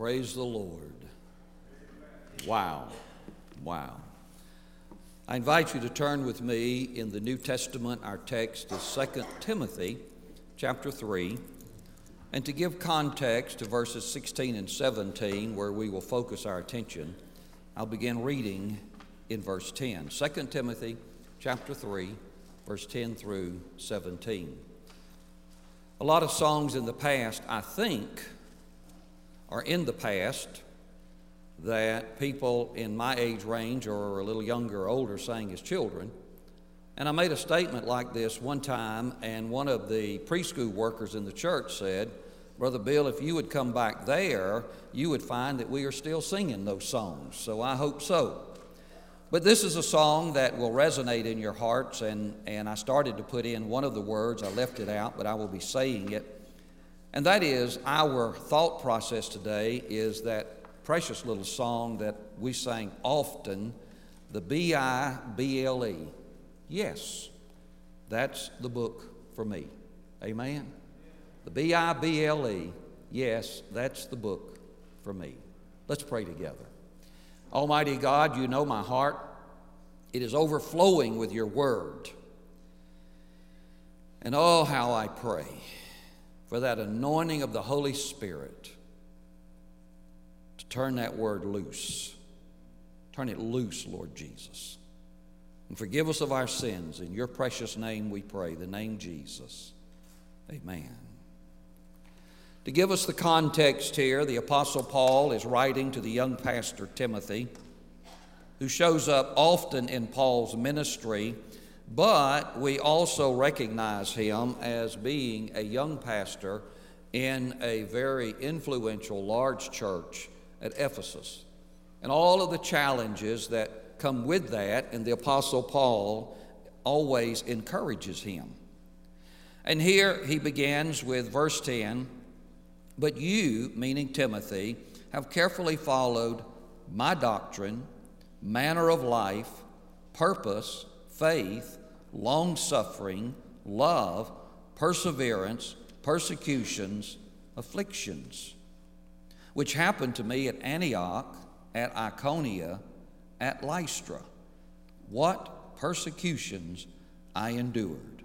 Praise the Lord. Wow. Wow. I invite you to turn with me in the New Testament. Our text is 2 Timothy chapter 3. And to give context to verses 16 and 17, where we will focus our attention, I'll begin reading in verse 10. 2 Timothy chapter 3, verse 10 through 17. A lot of songs in the past, I think, are in the past that people in my age range or a little younger or older sang as children. And I made a statement like this one time, and one of the preschool workers in the church said, Brother Bill, if you would come back there, you would find that we are still singing those songs. So I hope so. But this is a song that will resonate in your hearts, and, and I started to put in one of the words. I left it out, but I will be saying it. And that is our thought process today is that precious little song that we sang often, the B I B L E. Yes, that's the book for me. Amen. The B I B L E. Yes, that's the book for me. Let's pray together. Almighty God, you know my heart. It is overflowing with your word. And oh, how I pray for that anointing of the Holy Spirit to turn that word loose. Turn it loose, Lord Jesus. And forgive us of our sins. In your precious name we pray, the name Jesus. Amen. To give us the context here, the Apostle Paul is writing to the young pastor Timothy, who shows up often in Paul's ministry, but we also recognize him as being a young pastor in a very influential large church at Ephesus. And all of the challenges that come with that, and the Apostle Paul always encourages him. And here he begins with verse 10 but you, meaning Timothy, have carefully followed my doctrine, manner of life, purpose, faith, long suffering, love, perseverance, persecutions, afflictions, which happened to me at Antioch, at Iconium, at Lystra. What persecutions I endured.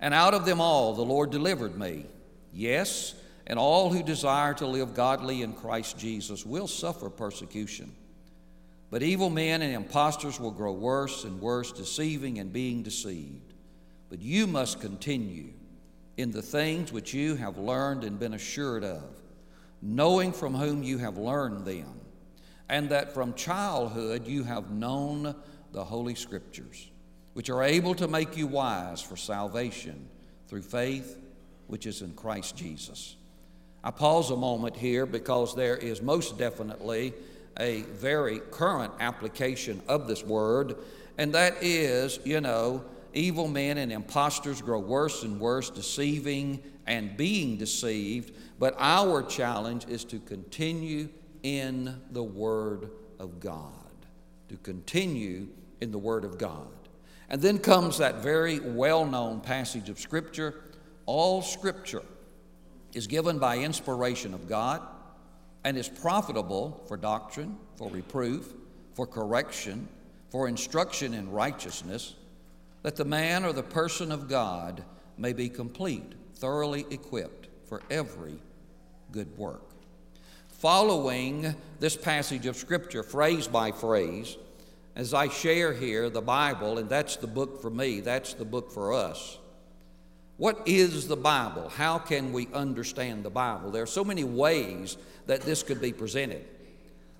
And out of them all the Lord delivered me. Yes, and all who desire to live godly in Christ Jesus will suffer persecution. But evil men and impostors will grow worse and worse, deceiving and being deceived. But you must continue in the things which you have learned and been assured of, knowing from whom you have learned them, and that from childhood you have known the Holy Scriptures, which are able to make you wise for salvation through faith which is in Christ Jesus. I pause a moment here because there is most definitely a very current application of this word, and that is, you know, evil men and impostors grow worse and worse, deceiving and being deceived. But our challenge is to continue in the Word of God, to continue in the Word of God. And then comes that very well known passage of Scripture all Scripture is given by inspiration of God and is profitable for doctrine, for reproof, for correction, for instruction in righteousness, that the man or the person of God may be complete, thoroughly equipped for every good work. Following this passage of Scripture, phrase by phrase, as I share here the Bible, and that's the book for me, that's the book for us. What is the Bible? How can we understand the Bible? There are so many ways that this could be presented.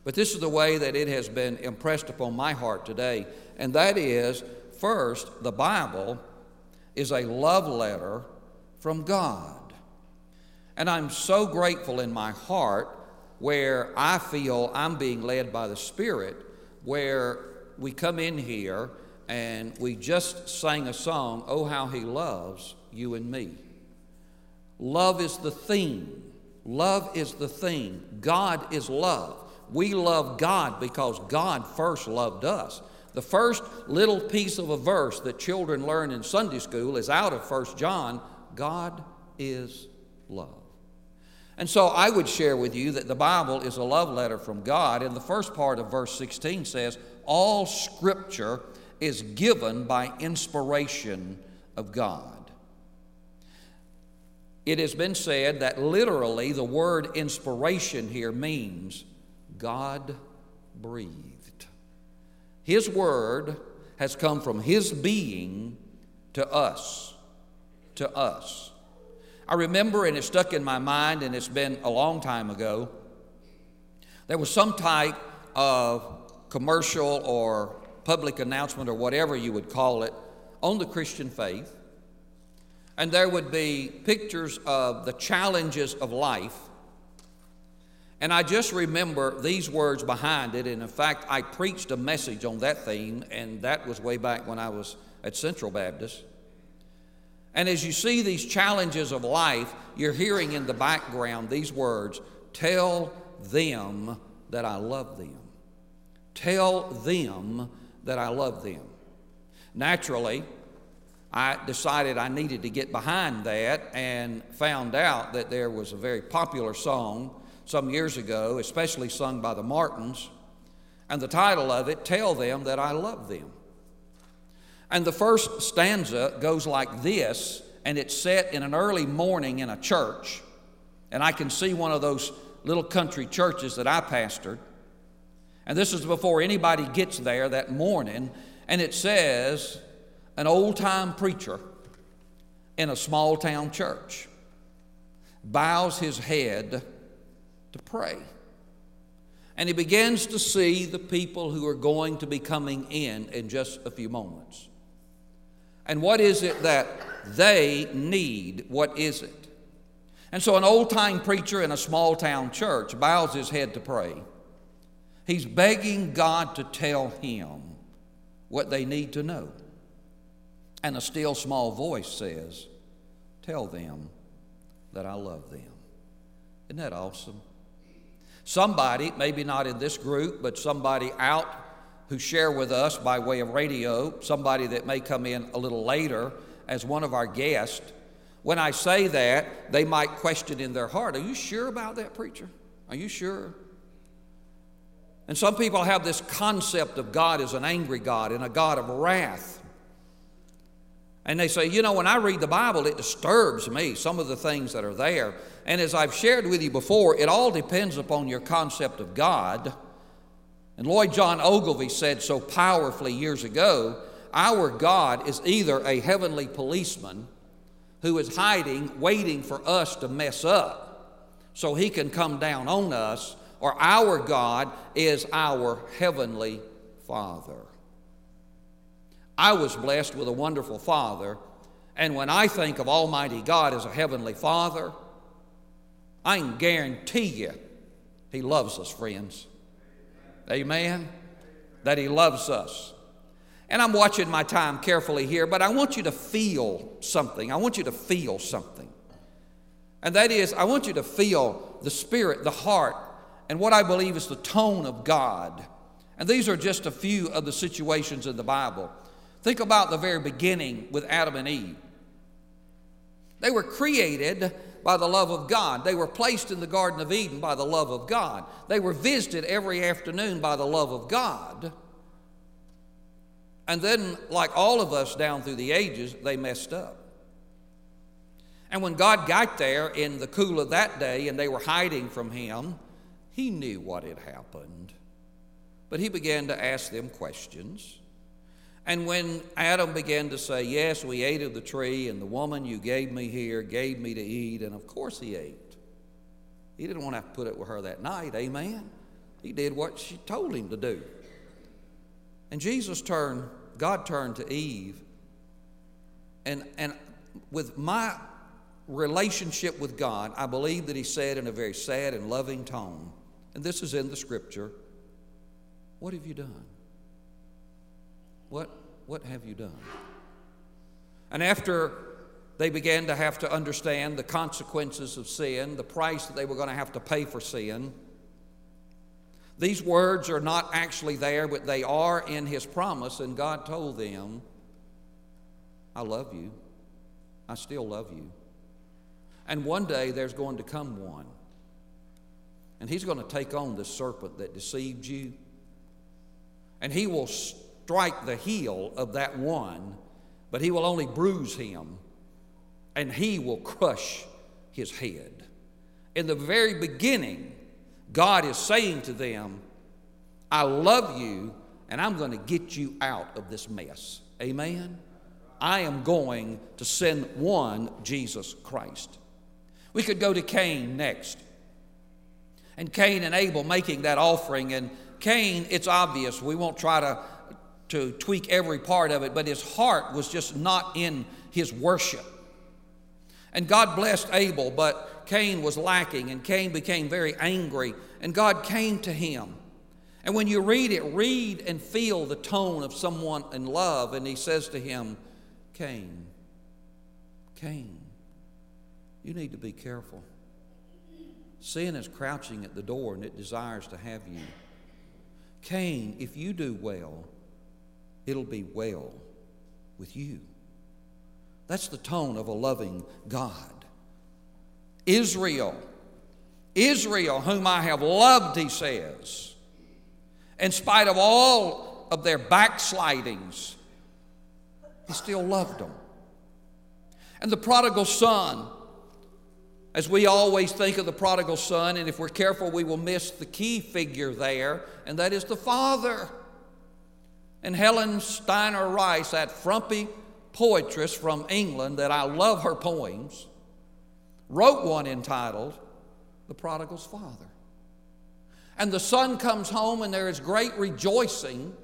But this is the way that it has been impressed upon my heart today, and that is first, the Bible is a love letter from God. And I'm so grateful in my heart where I feel I'm being led by the Spirit, where we come in here and we just sang a song, Oh, How He Loves you and me. Love is the theme. Love is the theme. God is love. We love God because God first loved us. The first little piece of a verse that children learn in Sunday school is out of 1 John God is love. And so I would share with you that the Bible is a love letter from God. And the first part of verse 16 says, All scripture is given by inspiration of God. It has been said that literally the word inspiration here means God breathed. His word has come from His being to us. To us. I remember, and it stuck in my mind, and it's been a long time ago, there was some type of commercial or public announcement or whatever you would call it on the Christian faith. And there would be pictures of the challenges of life. And I just remember these words behind it. And in fact, I preached a message on that theme, and that was way back when I was at Central Baptist. And as you see these challenges of life, you're hearing in the background these words Tell them that I love them. Tell them that I love them. Naturally, I decided I needed to get behind that and found out that there was a very popular song some years ago, especially sung by the Martins, and the title of it, Tell Them That I Love Them. And the first stanza goes like this, and it's set in an early morning in a church. And I can see one of those little country churches that I pastored. And this is before anybody gets there that morning. And it says, an old time preacher in a small town church bows his head to pray. And he begins to see the people who are going to be coming in in just a few moments. And what is it that they need? What is it? And so, an old time preacher in a small town church bows his head to pray. He's begging God to tell him what they need to know. And a still small voice says, Tell them that I love them. Isn't that awesome? Somebody, maybe not in this group, but somebody out who share with us by way of radio, somebody that may come in a little later as one of our guests, when I say that, they might question in their heart, Are you sure about that, preacher? Are you sure? And some people have this concept of God as an angry God and a God of wrath. And they say, you know, when I read the Bible, it disturbs me, some of the things that are there. And as I've shared with you before, it all depends upon your concept of God. And Lloyd John Ogilvie said so powerfully years ago our God is either a heavenly policeman who is hiding, waiting for us to mess up so he can come down on us, or our God is our heavenly Father. I was blessed with a wonderful Father, and when I think of Almighty God as a heavenly Father, I can guarantee you He loves us, friends. Amen? That He loves us. And I'm watching my time carefully here, but I want you to feel something. I want you to feel something. And that is, I want you to feel the Spirit, the heart, and what I believe is the tone of God. And these are just a few of the situations in the Bible. Think about the very beginning with Adam and Eve. They were created by the love of God. They were placed in the Garden of Eden by the love of God. They were visited every afternoon by the love of God. And then, like all of us down through the ages, they messed up. And when God got there in the cool of that day and they were hiding from Him, He knew what had happened. But He began to ask them questions. And when Adam began to say, Yes, we ate of the tree, and the woman you gave me here gave me to eat, and of course he ate. He didn't want to have to put it with her that night, amen? He did what she told him to do. And Jesus turned, God turned to Eve, and, and with my relationship with God, I believe that he said in a very sad and loving tone, and this is in the scripture, What have you done? What, what have you done? And after they began to have to understand the consequences of sin, the price that they were going to have to pay for sin, these words are not actually there, but they are in His promise, and God told them, I love you. I still love you. And one day there's going to come one and he's going to take on this serpent that deceived you. And he will strike the heel of that one, but he will only bruise him, and he will crush his head. In the very beginning, God is saying to them, I love you, and I'm going to get you out of this mess. Amen? I am going to send one, Jesus Christ. We could go to Cain next. And Cain and Abel making that offering. And Cain, it's obvious, we won't try to, to tweak every part of it, but his heart was just not in his worship. And God blessed Abel, but Cain was lacking, and Cain became very angry, and God came to him. And when you read it, read and feel the tone of someone in love, and he says to him, Cain, Cain, you need to be careful. Sin is crouching at the door and it desires to have you. Cain, if you do well, it'll be well with you. That's the tone of a loving God. Israel, Israel, whom I have loved, he says, in spite of all of their backslidings, he still loved them. And the prodigal son, as we always think of the prodigal son, and if we're careful, we will miss the key figure there, and that is the father. And Helen Steiner Rice, that frumpy poetress from England that I love her poems, wrote one entitled The Prodigal's Father. And the son comes home, and there is great rejoicing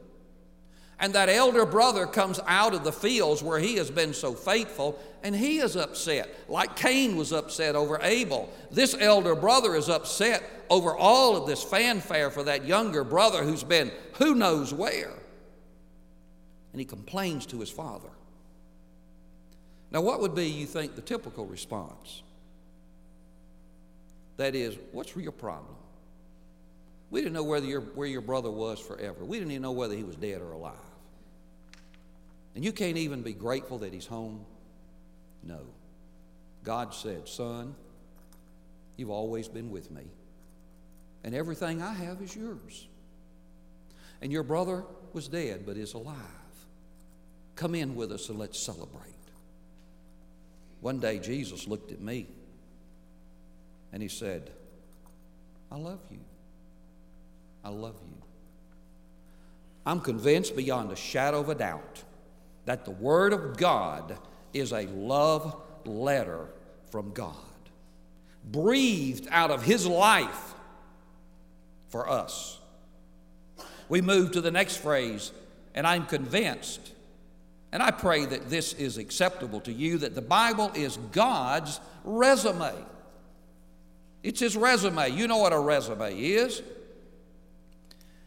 and that elder brother comes out of the fields where he has been so faithful, and he is upset, like Cain was upset over Abel. This elder brother is upset over all of this fanfare for that younger brother who's been who knows where. And he complains to his father. Now, what would be, you think, the typical response? That is, what's your problem? We didn't know whether your, where your brother was forever. We didn't even know whether he was dead or alive. And you can't even be grateful that he's home? No. God said, Son, you've always been with me, and everything I have is yours. And your brother was dead, but is alive. Come in with us and let's celebrate. One day, Jesus looked at me and he said, I love you. I love you. I'm convinced beyond a shadow of a doubt that the Word of God is a love letter from God, breathed out of His life for us. We move to the next phrase, and I'm convinced, and I pray that this is acceptable to you, that the Bible is God's resume. It's His resume. You know what a resume is.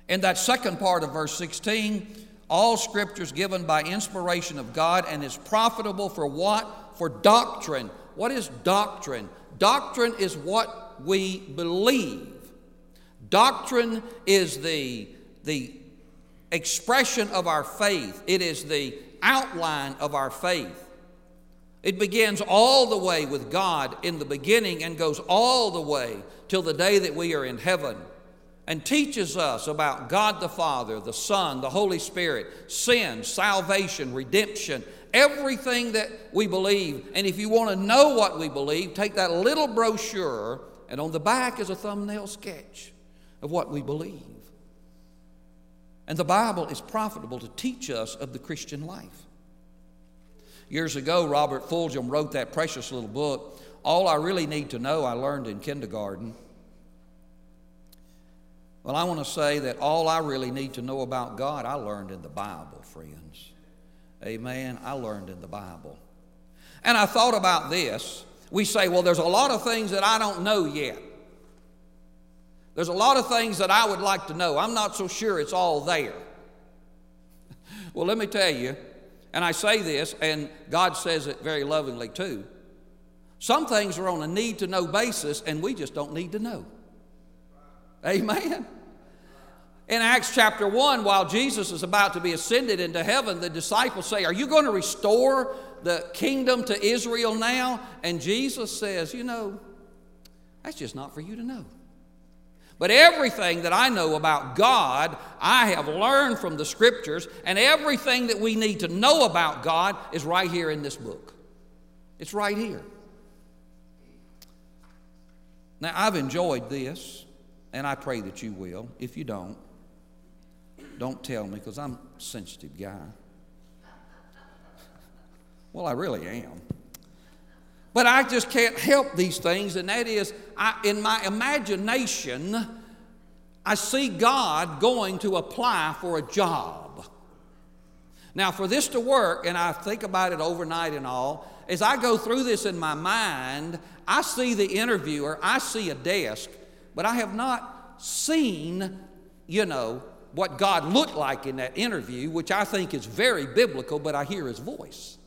In that second part of verse 16, all scripture is given by inspiration of God and is profitable for what? For doctrine. What is doctrine? Doctrine is what we believe. Doctrine is the, the expression of our faith, it is the outline of our faith. It begins all the way with God in the beginning and goes all the way till the day that we are in heaven and teaches us about God the Father, the Son, the Holy Spirit, sin, salvation, redemption, everything that we believe. And if you want to know what we believe, take that little brochure, and on the back is a thumbnail sketch of what we believe. And the Bible is profitable to teach us of the Christian life. Years ago, Robert Fulghum wrote that precious little book, All I Really Need to Know, I Learned in Kindergarten. Well, I want to say that all I really need to know about God, I learned in the Bible, friends. Amen. I learned in the Bible. And I thought about this. We say, well, there's a lot of things that I don't know yet. There's a lot of things that I would like to know. I'm not so sure it's all there. well, let me tell you, and I say this, and God says it very lovingly too. Some things are on a need to know basis, and we just don't need to know. Amen. In Acts chapter 1, while Jesus is about to be ascended into heaven, the disciples say, Are you going to restore the kingdom to Israel now? And Jesus says, You know, that's just not for you to know. But everything that I know about God, I have learned from the scriptures, and everything that we need to know about God is right here in this book. It's right here. Now, I've enjoyed this, and I pray that you will. If you don't, don't tell me because I'm a sensitive guy. Well, I really am. But I just can't help these things, and that is, I, in my imagination, I see God going to apply for a job. Now, for this to work, and I think about it overnight and all, as I go through this in my mind, I see the interviewer, I see a desk, but I have not seen, you know, what God looked like in that interview, which I think is very biblical, but I hear his voice.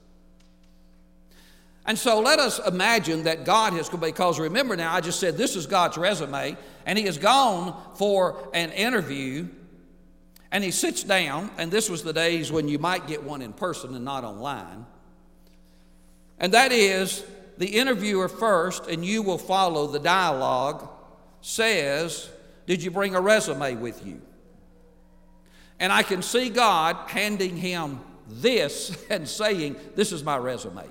And so let us imagine that God has, because remember now, I just said this is God's resume, and He has gone for an interview, and He sits down, and this was the days when you might get one in person and not online. And that is the interviewer first, and you will follow the dialogue, says, Did you bring a resume with you? And I can see God handing him this and saying, This is my resume.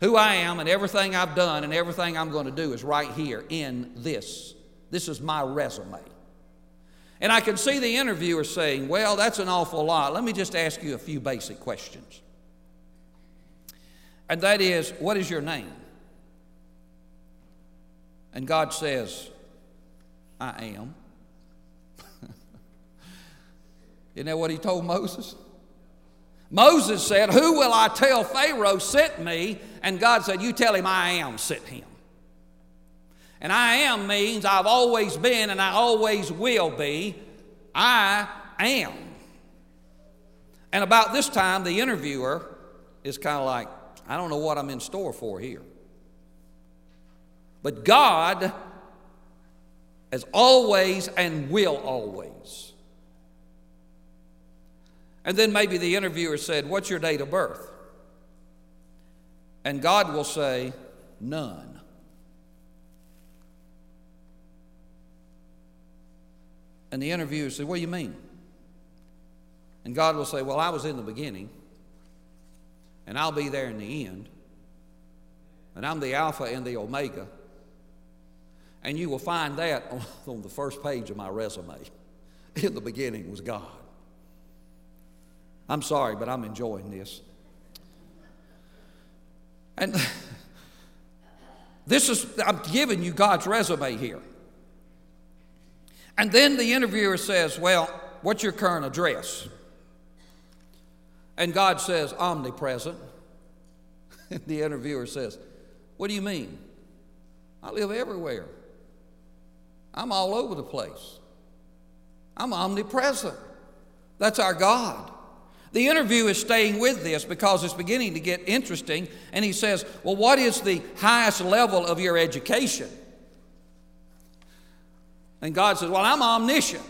Who I am and everything I've done and everything I'm going to do is right here in this. This is my resume. And I can see the interviewer saying, Well, that's an awful lot. Let me just ask you a few basic questions. And that is, What is your name? And God says, I am. Isn't that what he told Moses? Moses said, Who will I tell Pharaoh sent me? And God said, You tell him I am sent him. And I am means I've always been and I always will be. I am. And about this time, the interviewer is kind of like, I don't know what I'm in store for here. But God, as always and will always, and then maybe the interviewer said, What's your date of birth? And God will say, None. And the interviewer said, What do you mean? And God will say, Well, I was in the beginning, and I'll be there in the end, and I'm the Alpha and the Omega. And you will find that on the first page of my resume. In the beginning was God. I'm sorry, but I'm enjoying this. And this is, I'm giving you God's resume here. And then the interviewer says, Well, what's your current address? And God says, Omnipresent. The interviewer says, What do you mean? I live everywhere. I'm all over the place. I'm omnipresent. That's our God. The interview is staying with this because it's beginning to get interesting. And he says, Well, what is the highest level of your education? And God says, Well, I'm omniscient.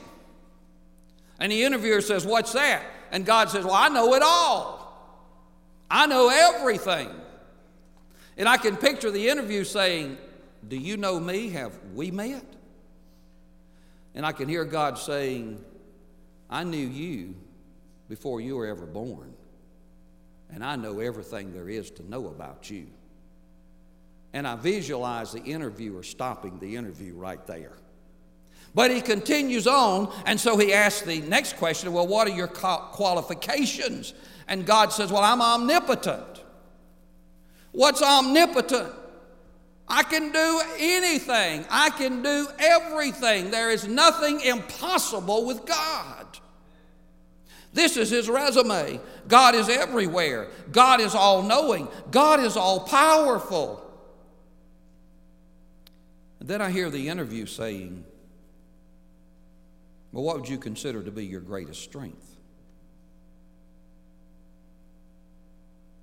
And the interviewer says, What's that? And God says, Well, I know it all. I know everything. And I can picture the interview saying, Do you know me? Have we met? And I can hear God saying, I knew you before you were ever born. And I know everything there is to know about you. And I visualize the interviewer stopping the interview right there. But he continues on, and so he asks the next question Well, what are your qualifications? And God says, Well, I'm omnipotent. What's omnipotent? I can do anything, I can do everything. There is nothing impossible with God. This is his resume. God is everywhere. God is all knowing. God is all powerful. And then I hear the interview saying, Well, what would you consider to be your greatest strength?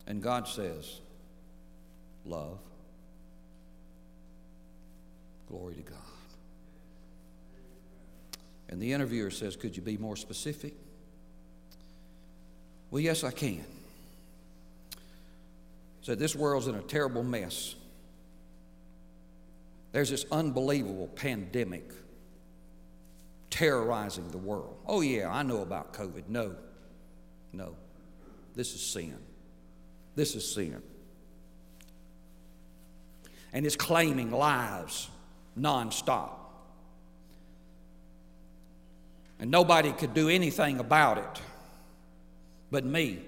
And God says, Love. Glory to God. And the interviewer says, Could you be more specific? Well, yes, I can. Said, This world's in a terrible mess. There's this unbelievable pandemic terrorizing the world. Oh, yeah, I know about COVID. No, no. This is sin. This is sin. And it's claiming lives nonstop. And nobody could do anything about it but me.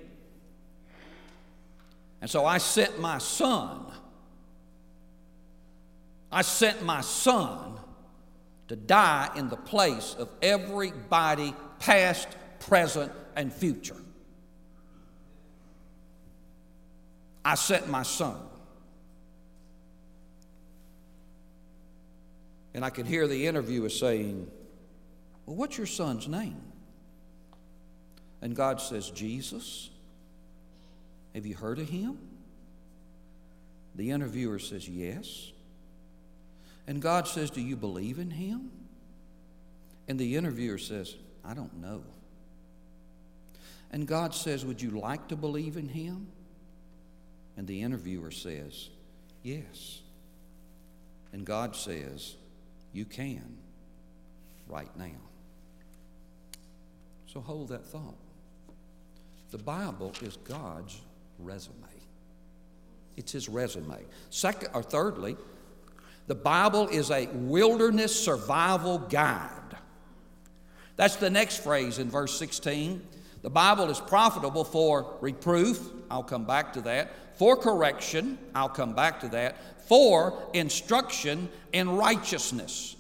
And so I sent my son. I sent my son to die in the place of everybody, past, present, and future. I sent my son. And I could hear the interviewer saying, Well, what's your son's name? And God says, Jesus. Have you heard of him? The interviewer says, Yes. And God says, Do you believe in him? And the interviewer says, I don't know. And God says, Would you like to believe in him? And the interviewer says, Yes. And God says, You can right now. So hold that thought. The Bible is God's resume. It's his resume. Second or thirdly, the Bible is a wilderness survival guide. That's the next phrase in verse 16. The Bible is profitable for reproof, I'll come back to that, for correction, I'll come back to that, for instruction in righteousness.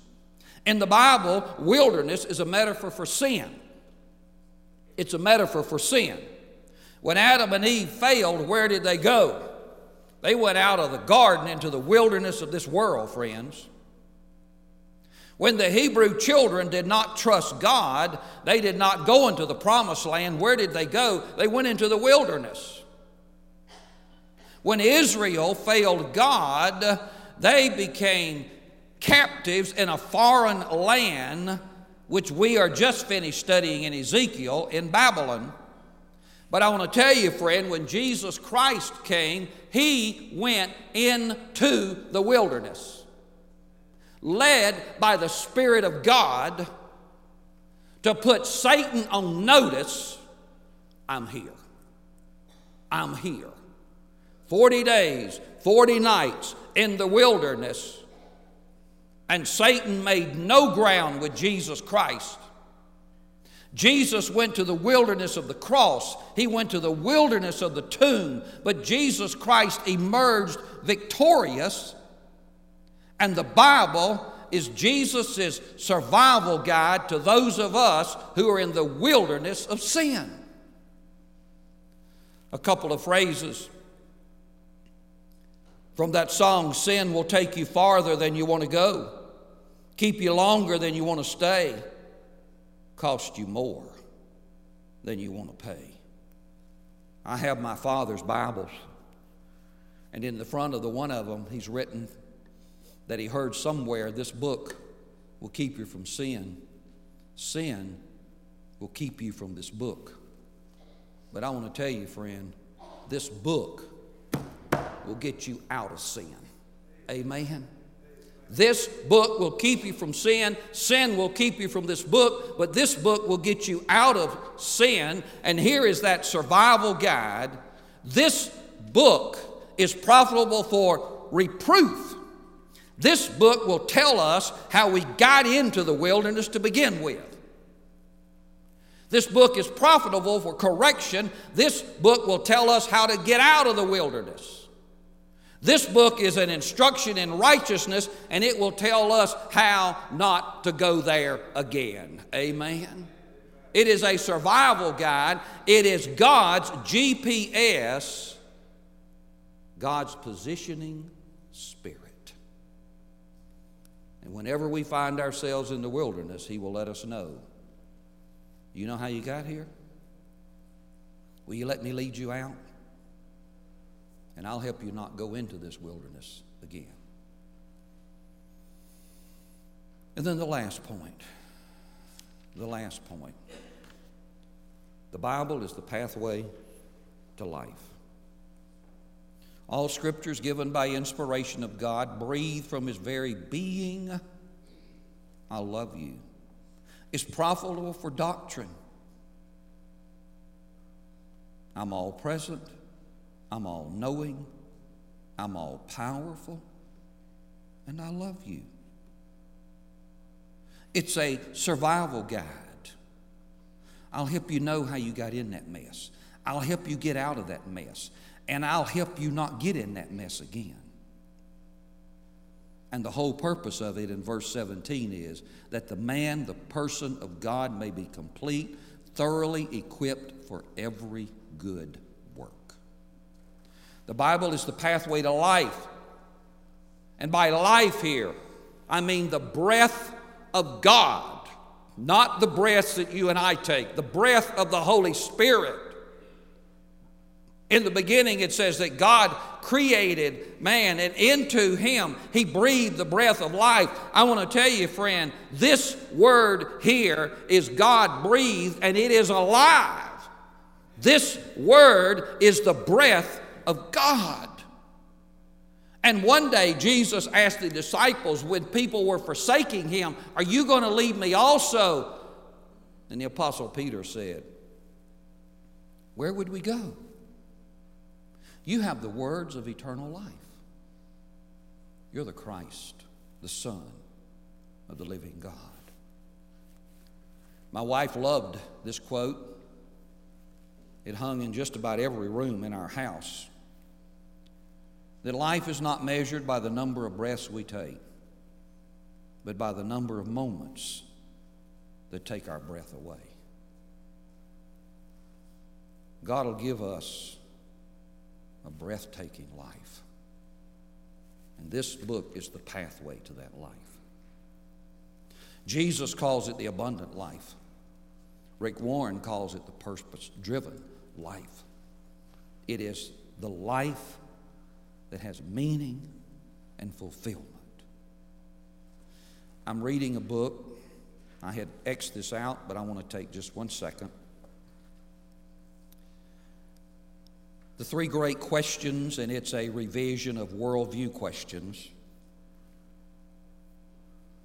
In the Bible, wilderness is a metaphor for sin. It's a metaphor for sin. When Adam and Eve failed, where did they go? They went out of the garden into the wilderness of this world, friends. When the Hebrew children did not trust God, they did not go into the promised land. Where did they go? They went into the wilderness. When Israel failed God, they became captives in a foreign land, which we are just finished studying in Ezekiel in Babylon. But I want to tell you, friend, when Jesus Christ came, he went into the wilderness, led by the Spirit of God to put Satan on notice I'm here. I'm here. 40 days, 40 nights in the wilderness, and Satan made no ground with Jesus Christ. Jesus went to the wilderness of the cross. He went to the wilderness of the tomb. But Jesus Christ emerged victorious. And the Bible is Jesus' survival guide to those of us who are in the wilderness of sin. A couple of phrases from that song Sin will take you farther than you want to go, keep you longer than you want to stay cost you more than you want to pay. I have my father's Bibles, and in the front of the one of them, he's written that he heard somewhere this book will keep you from sin. Sin will keep you from this book. But I want to tell you, friend, this book will get you out of sin. Amen. This book will keep you from sin. Sin will keep you from this book, but this book will get you out of sin. And here is that survival guide. This book is profitable for reproof. This book will tell us how we got into the wilderness to begin with. This book is profitable for correction. This book will tell us how to get out of the wilderness. This book is an instruction in righteousness, and it will tell us how not to go there again. Amen. It is a survival guide, it is God's GPS, God's positioning spirit. And whenever we find ourselves in the wilderness, He will let us know. You know how you got here? Will you let me lead you out? And I'll help you not go into this wilderness again. And then the last point. The last point. The Bible is the pathway to life. All scriptures given by inspiration of God, breathed from his very being. I love you. It's profitable for doctrine. I'm all present, I'm all knowing, I'm all powerful, and I love you. It's a survival guide. I'll help you know how you got in that mess. I'll help you get out of that mess. And I'll help you not get in that mess again. And the whole purpose of it in verse 17 is that the man, the person of God, may be complete, thoroughly equipped for every good. The Bible is the pathway to life. And by life here, I mean the breath of God, not the breaths that you and I take, the breath of the Holy Spirit. In the beginning, it says that God created man, and into him he breathed the breath of life. I want to tell you, friend, this word here is God breathed, and it is alive. This word is the breath of God. And one day Jesus asked the disciples when people were forsaking him, Are you going to leave me also? And the apostle Peter said, Where would we go? You have the words of eternal life. You're the Christ, the Son of the living God. My wife loved this quote. It hung in just about every room in our house. That life is not measured by the number of breaths we take, but by the number of moments that take our breath away. God will give us a breathtaking life. And this book is the pathway to that life. Jesus calls it the abundant life. Rick Warren calls it the purpose driven life. It is the life that has meaning and fulfillment. I'm reading a book. I had X this out, but I want to take just one second. The three great questions, and it's a revision of worldview questions,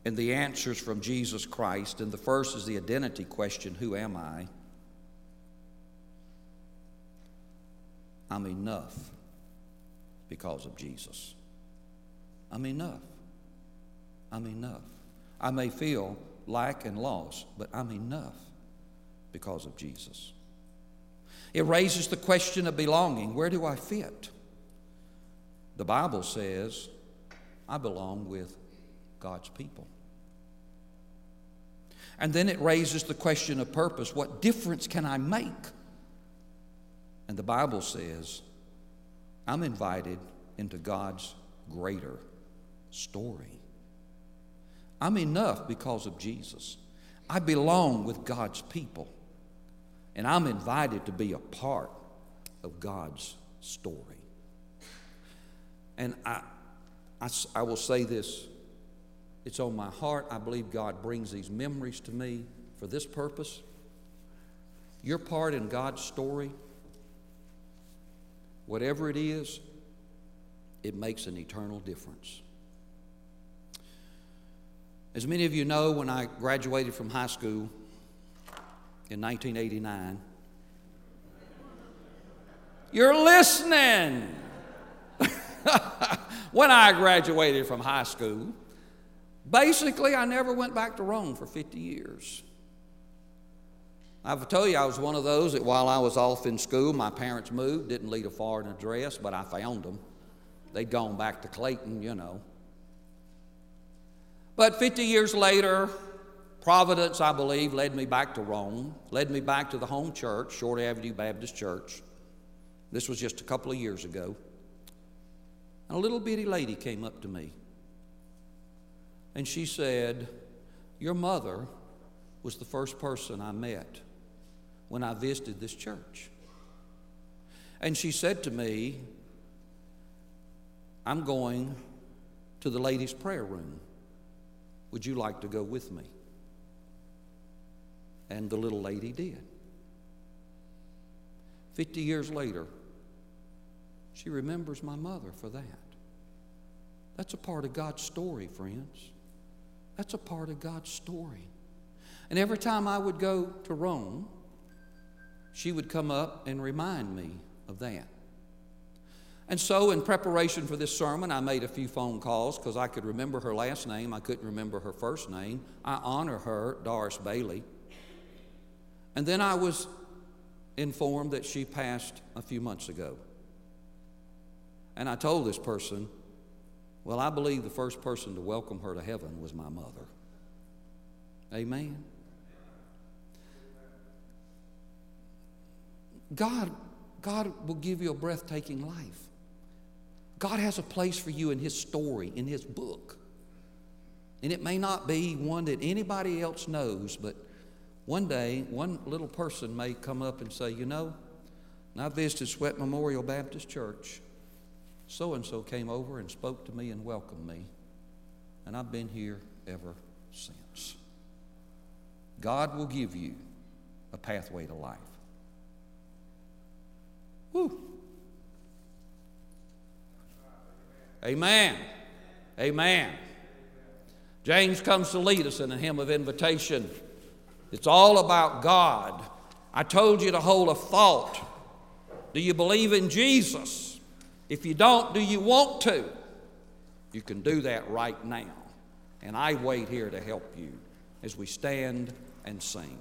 and the answers from Jesus Christ. And the first is the identity question Who am I? I'm enough because of Jesus. I'm enough. I'm enough. I may feel lack and loss, but I'm enough because of Jesus. It raises the question of belonging. Where do I fit? The Bible says, I belong with God's people. And then it raises the question of purpose. What difference can I make? And the Bible says, I'm invited into God's greater story. I'm enough because of Jesus. I belong with God's people. And I'm invited to be a part of God's story. And I, I, I, will say this it's on my heart. I believe God brings these memories to me for this purpose. Your part in God's story, whatever it is, it makes an eternal difference. As many of you know, when I graduated from high school, in 1989. You're listening. when I graduated from high school, basically I never went back to Rome for 50 years. I've told you I was one of those that while I was off in school, my parents moved, didn't leave a foreign address, but I found them. They'd gone back to Clayton, you know. But 50 years later, Providence, I believe, led me back to Rome, led me back to the home church, Short Avenue Baptist Church. This was just a couple of years ago. And a little bitty lady came up to me. And she said, Your mother was the first person I met when I visited this church. And she said to me, I'm going to the ladies' prayer room. Would you like to go with me? And the little lady did. 50 years later, she remembers my mother for that. That's a part of God's story, friends. That's a part of God's story. And every time I would go to Rome, she would come up and remind me of that. And so, in preparation for this sermon, I made a few phone calls because I could remember her last name. I couldn't remember her first name. I honor her, Doris Bailey. And then I was informed that she passed a few months ago. And I told this person, well, I believe the first person to welcome her to heaven was my mother. Amen. God, God will give you a breathtaking life. God has a place for you in His story, in His book. And it may not be one that anybody else knows, but one day, one little person may come up and say, You know, I visited Sweat Memorial Baptist Church. So and so came over and spoke to me and welcomed me. And I've been here ever since. God will give you a pathway to life. Whew. Amen. Amen. James comes to lead us in a hymn of invitation. It's all about God. I told you to hold a thought. Do you believe in Jesus? If you don't, do you want to? You can do that right now. And I wait here to help you as we stand and sing.